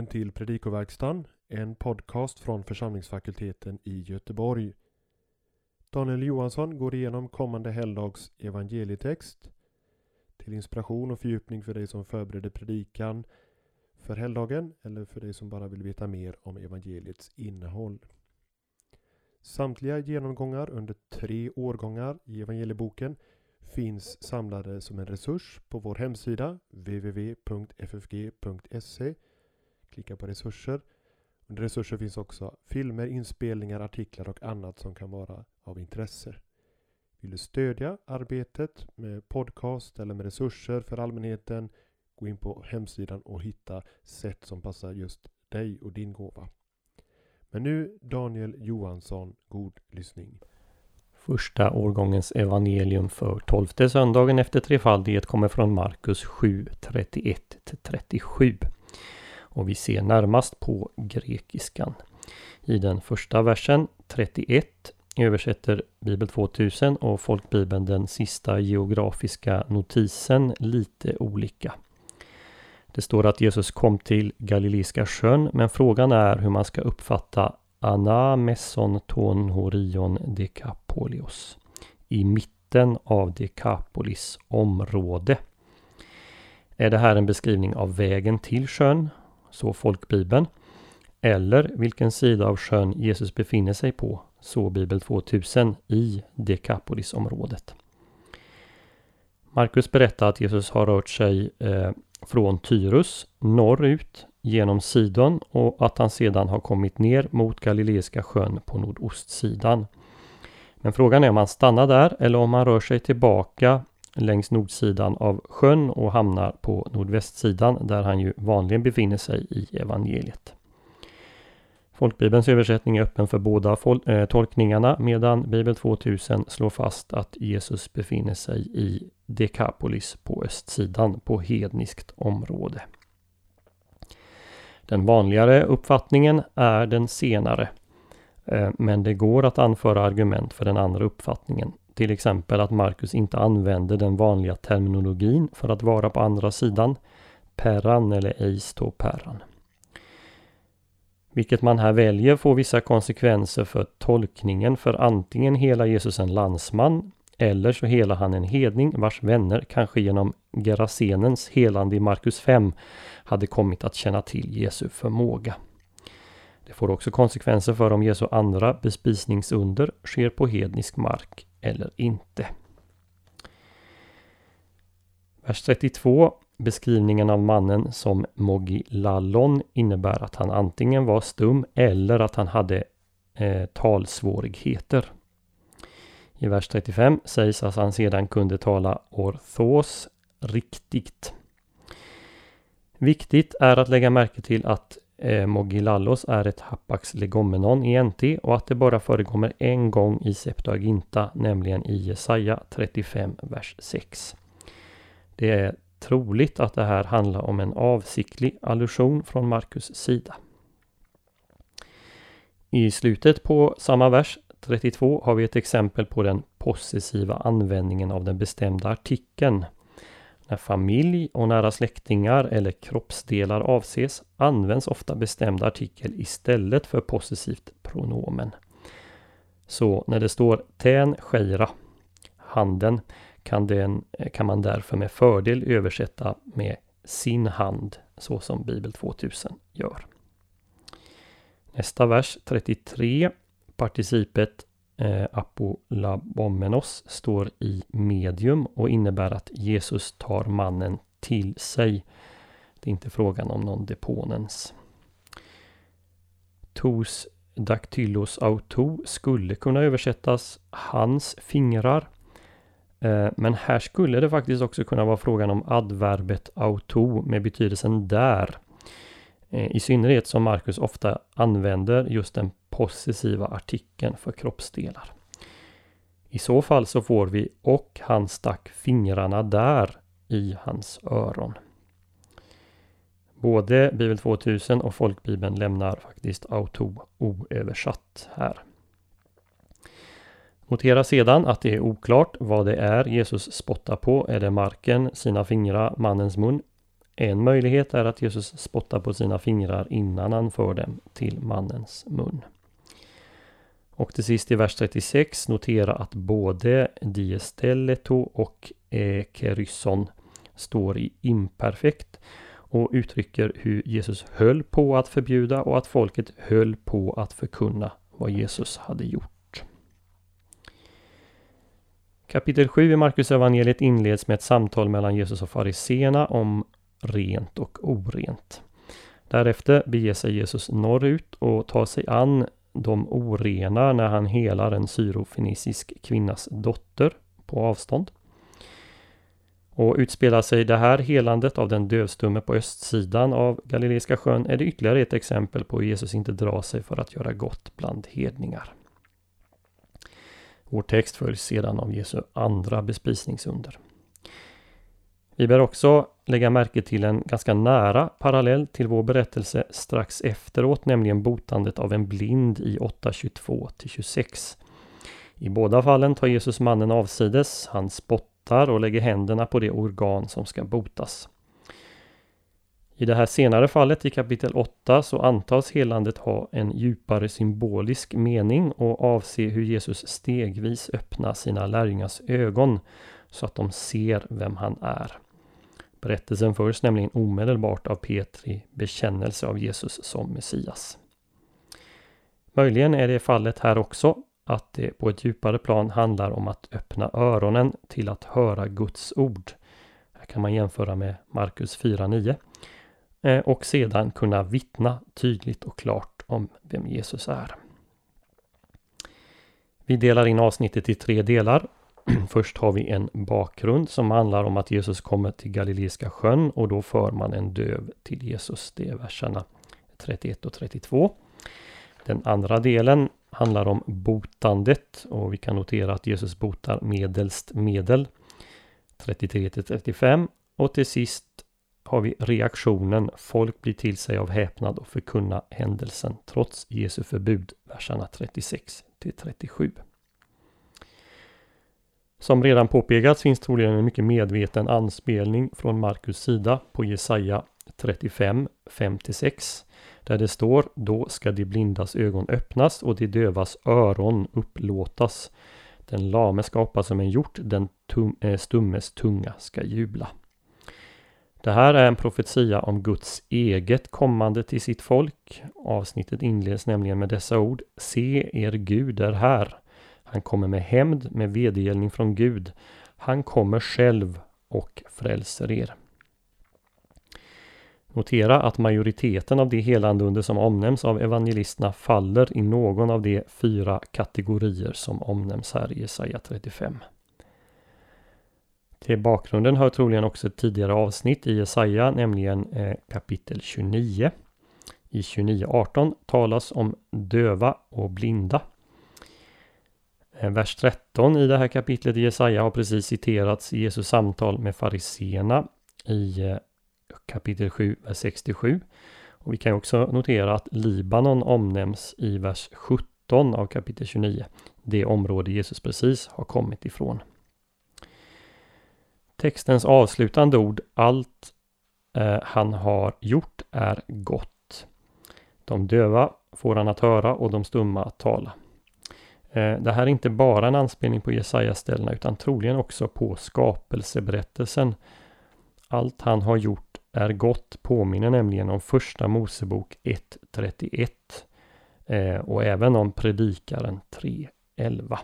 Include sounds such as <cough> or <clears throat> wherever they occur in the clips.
välkommen till Predikoverkstan, en podcast från församlingsfakulteten i Göteborg. Daniel Johansson går igenom kommande helgdags evangelietext till inspiration och fördjupning för dig som förbereder predikan för helgdagen eller för dig som bara vill veta mer om evangeliets innehåll. Samtliga genomgångar under tre årgångar i evangelieboken finns samlade som en resurs på vår hemsida www.ffg.se. Klicka på resurser. Under resurser finns också filmer, inspelningar, artiklar och annat som kan vara av intresse. Vill du stödja arbetet med podcast eller med resurser för allmänheten gå in på hemsidan och hitta sätt som passar just dig och din gåva. Men nu Daniel Johansson, god lyssning. Första årgångens evangelium för tolfte söndagen efter trefaldighet kommer från Markus 7, 31-37. Och vi ser närmast på grekiskan. I den första versen 31 översätter Bibel 2000 och Folkbibeln den sista geografiska notisen lite olika. Det står att Jesus kom till Galileiska sjön men frågan är hur man ska uppfatta Anna Messon ton horion Decapolios i mitten av Decapolis område. Är det här en beskrivning av vägen till sjön, så folkbibeln, eller vilken sida av sjön Jesus befinner sig på, så Bibel 2000 i Decapolisområdet. Markus berättar att Jesus har rört sig eh, från Tyrus norrut genom Sidon och att han sedan har kommit ner mot Galileiska sjön på nordostsidan. Men frågan är om han stannar där eller om han rör sig tillbaka längs nordsidan av sjön och hamnar på nordvästsidan där han ju vanligen befinner sig i evangeliet. Folkbibelns översättning är öppen för båda eh, tolkningarna medan Bibel 2000 slår fast att Jesus befinner sig i Dekapolis på östsidan på hedniskt område. Den vanligare uppfattningen är den senare. Eh, men det går att anföra argument för den andra uppfattningen. Till exempel att Markus inte använder den vanliga terminologin för att vara på andra sidan. Perran eller ej står perran. Vilket man här väljer får vissa konsekvenser för tolkningen för antingen hela Jesus en landsman eller så helar han en hedning vars vänner kanske genom Gerasenens helande i Markus 5 hade kommit att känna till Jesu förmåga. Det får också konsekvenser för om Jesu andra bespisningsunder sker på hednisk mark eller inte. Vers 32 Beskrivningen av mannen som Mogi Lallon innebär att han antingen var stum eller att han hade eh, talsvårigheter. I vers 35 sägs att han sedan kunde tala orthos riktigt. Viktigt är att lägga märke till att eh, Mogilallos är ett hapax legomenon i NT och att det bara förekommer en gång i Septuaginta, nämligen i Jesaja 35, vers 6. Det är troligt att det här handlar om en avsiktlig allusion från Markus sida. I slutet på samma vers 32 har vi ett exempel på den possessiva användningen av den bestämda artikeln. När familj och nära släktingar eller kroppsdelar avses används ofta bestämd artikel istället för possessivt pronomen. Så när det står tän skeira, handen, kan, den, kan man därför med fördel översätta med sin hand så som Bibel 2000 gör. Nästa vers 33 Participet eh, apolabomenos står i medium och innebär att Jesus tar mannen till sig. Det är inte frågan om någon deponens. Tos dactylos auto skulle kunna översättas hans fingrar. Eh, men här skulle det faktiskt också kunna vara frågan om adverbet auto med betydelsen där. Eh, I synnerhet som Markus ofta använder just den possessiva artikeln för kroppsdelar. I så fall så får vi och han stack fingrarna där i hans öron. Både Bibel 2000 och Folkbibeln lämnar faktiskt auto oöversatt här. Notera sedan att det är oklart vad det är Jesus spottar på. Är det marken, sina fingrar, mannens mun en möjlighet är att Jesus spottar på sina fingrar innan han för dem till mannens mun. Och till sist i vers 36 notera att både diesteleto och ekeryson står i imperfekt och uttrycker hur Jesus höll på att förbjuda och att folket höll på att förkunna vad Jesus hade gjort. Kapitel 7 i Markus evangeliet inleds med ett samtal mellan Jesus och fariseerna om rent och orent. Därefter beger sig Jesus norrut och tar sig an de orena när han helar en syrofenisisk kvinnas dotter på avstånd. Och utspelar sig det här helandet av den dövstumme på östsidan av Galileiska sjön är det ytterligare ett exempel på hur Jesus inte drar sig för att göra gott bland hedningar. Vår text följs sedan av Jesu andra bespisningsunder. Vi bör också lägga märke till en ganska nära parallell till vår berättelse strax efteråt, nämligen botandet av en blind i 8.22 26. I båda fallen tar Jesus mannen avsides, han spottar och lägger händerna på det organ som ska botas. I det här senare fallet i kapitel 8 så antas helandet ha en djupare symbolisk mening och avse hur Jesus stegvis öppnar sina lärjungars ögon så att de ser vem han är. Berättelsen följs nämligen omedelbart av Petri bekännelse av Jesus som Messias. Möjligen är det fallet här också att det på ett djupare plan handlar om att öppna öronen till att höra Guds ord. Här kan man jämföra med Markus 4.9 eh, och sedan kunna vittna tydligt och klart om vem Jesus är. Vi delar in avsnittet i tre delar <clears throat> Först har vi en bakgrund som handlar om att Jesus kommer till Galileiska sjön och då för man en döv till Jesus. Det är verserna 31 och 32. Den andra delen handlar om botandet och vi kan notera att Jesus botar medelst medel 33 till 35 och till sist har vi reaktionen. Folk blir till sig av häpnad och förkunna händelsen trots Jesu förbud, verserna 36 till 37. Som redan påpekats finns troligen en mycket medveten anspelning från Markus sida på Jesaja 35, 5-6 där det står Då ska de blindas ögon öppnas och de dövas öron upplåtas. Den lame skapas som en hjort, den tum, äh, stummes tunga ska jubla. Det här är en profetia om Guds eget kommande till sitt folk. Avsnittet inleds nämligen med dessa ord Se, er Gud är här. Han kommer med hämnd, med vedergällning från Gud. Han kommer själv och frälser er. Notera att majoriteten av de helande under som omnämns av evangelisterna faller i någon av de fyra kategorier som omnämns här i Jesaja 35. Till bakgrunden hör troligen också ett tidigare avsnitt i Jesaja, nämligen eh, kapitel 29. I 29.18 talas om döva och blinda. Eh, vers 13 i det här kapitlet i Jesaja har precis citerats i Jesus samtal med fariseerna i eh, kapitel 7, vers 67. Och vi kan också notera att Libanon omnämns i vers 17 av kapitel 29. Det område Jesus precis har kommit ifrån. Textens avslutande ord, allt eh, han har gjort är gott. De döva får han att höra och de stumma att tala. Eh, det här är inte bara en anspelning på Jesaja-ställena utan troligen också på skapelseberättelsen. Allt han har gjort är gott påminner nämligen om första Mosebok 1.31 eh, och även om Predikaren 3.11.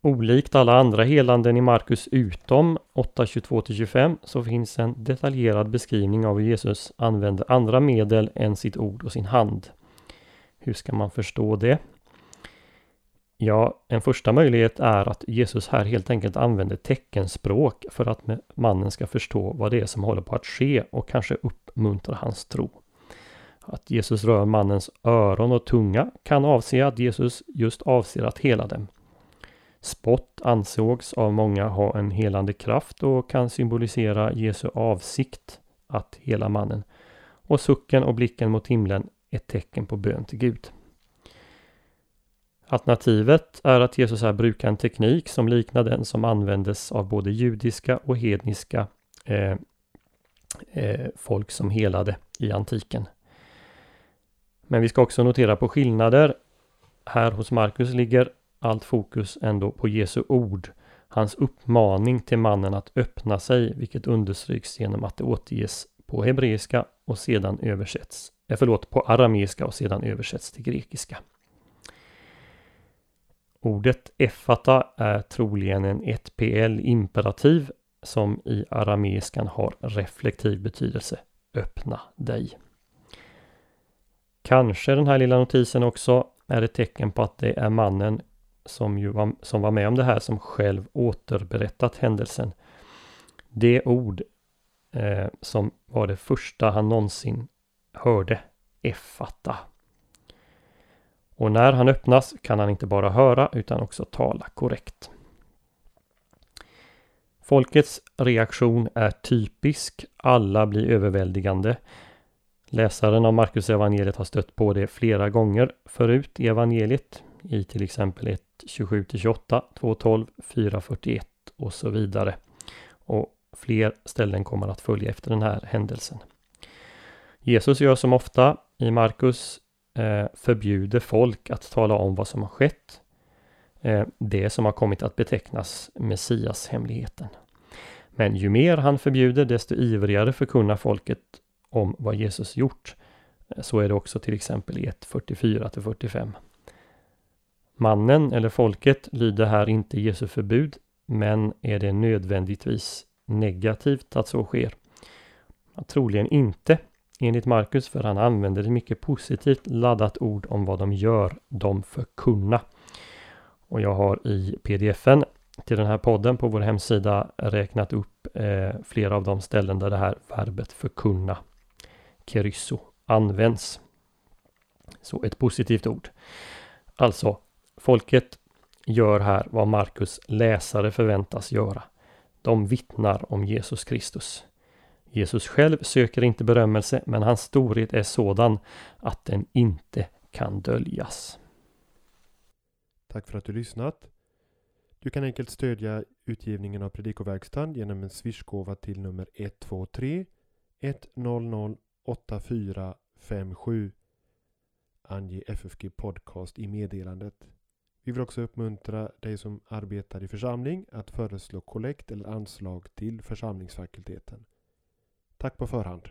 Olikt alla andra helanden i Markus utom 8.22-25 så finns en detaljerad beskrivning av hur Jesus använder andra medel än sitt ord och sin hand. Hur ska man förstå det? Ja, en första möjlighet är att Jesus här helt enkelt använder teckenspråk för att mannen ska förstå vad det är som håller på att ske och kanske uppmuntra hans tro. Att Jesus rör mannens öron och tunga kan avse att Jesus just avser att hela dem. Spott ansågs av många ha en helande kraft och kan symbolisera Jesu avsikt att hela mannen. Och sucken och blicken mot himlen ett tecken på bön till Gud. Alternativet är att Jesus här brukar en teknik som liknar den som användes av både judiska och hedniska eh, eh, folk som helade i antiken. Men vi ska också notera på skillnader. Här hos Markus ligger allt fokus ändå på Jesu ord. Hans uppmaning till mannen att öppna sig, vilket understryks genom att det återges på hebreiska och sedan översätts, eh, förlåt, på arameiska och sedan översätts till grekiska. Ordet effata är troligen en 1PL imperativ som i arameiskan har reflektiv betydelse. Öppna dig. Kanske den här lilla notisen också är ett tecken på att det är mannen som, ju var, som var med om det här som själv återberättat händelsen. Det ord eh, som var det första han någonsin hörde, effata. Och när han öppnas kan han inte bara höra utan också tala korrekt. Folkets reaktion är typisk. Alla blir överväldigande. Läsaren av Markus evangeliet har stött på det flera gånger förut i evangeliet. I till exempel 1, 27-28, 2.12, 4.41 och så vidare. Och fler ställen kommer att följa efter den här händelsen. Jesus gör som ofta i Markus eh, förbjuder folk att tala om vad som har skett. Eh, det som har kommit att betecknas Messias-hemligheten. Men ju mer han förbjuder desto ivrigare förkunnar folket om vad Jesus gjort. Eh, så är det också till exempel i 1.44 45. Mannen eller folket lyder här inte Jesu förbud, men är det nödvändigtvis negativt att så sker? Troligen inte, enligt Markus, för han använder ett mycket positivt laddat ord om vad de gör, de förkunna. Och jag har i pdfen till den här podden på vår hemsida räknat upp eh, flera av de ställen där det här verbet förkunna, kerysso, används. Så ett positivt ord. Alltså, folket gör här vad Markus läsare förväntas göra. De vittnar om Jesus Kristus. Jesus själv söker inte berömmelse, men hans storhet är sådan att den inte kan döljas. Tack för att du lyssnat. Du kan enkelt stödja utgivningen av Predikoverkstan genom en swishgåva till nummer 123 100 8457. Ange FFG Podcast i meddelandet. Vi vill också uppmuntra dig som arbetar i församling att föreslå kollekt eller anslag till församlingsfakulteten. Tack på förhand.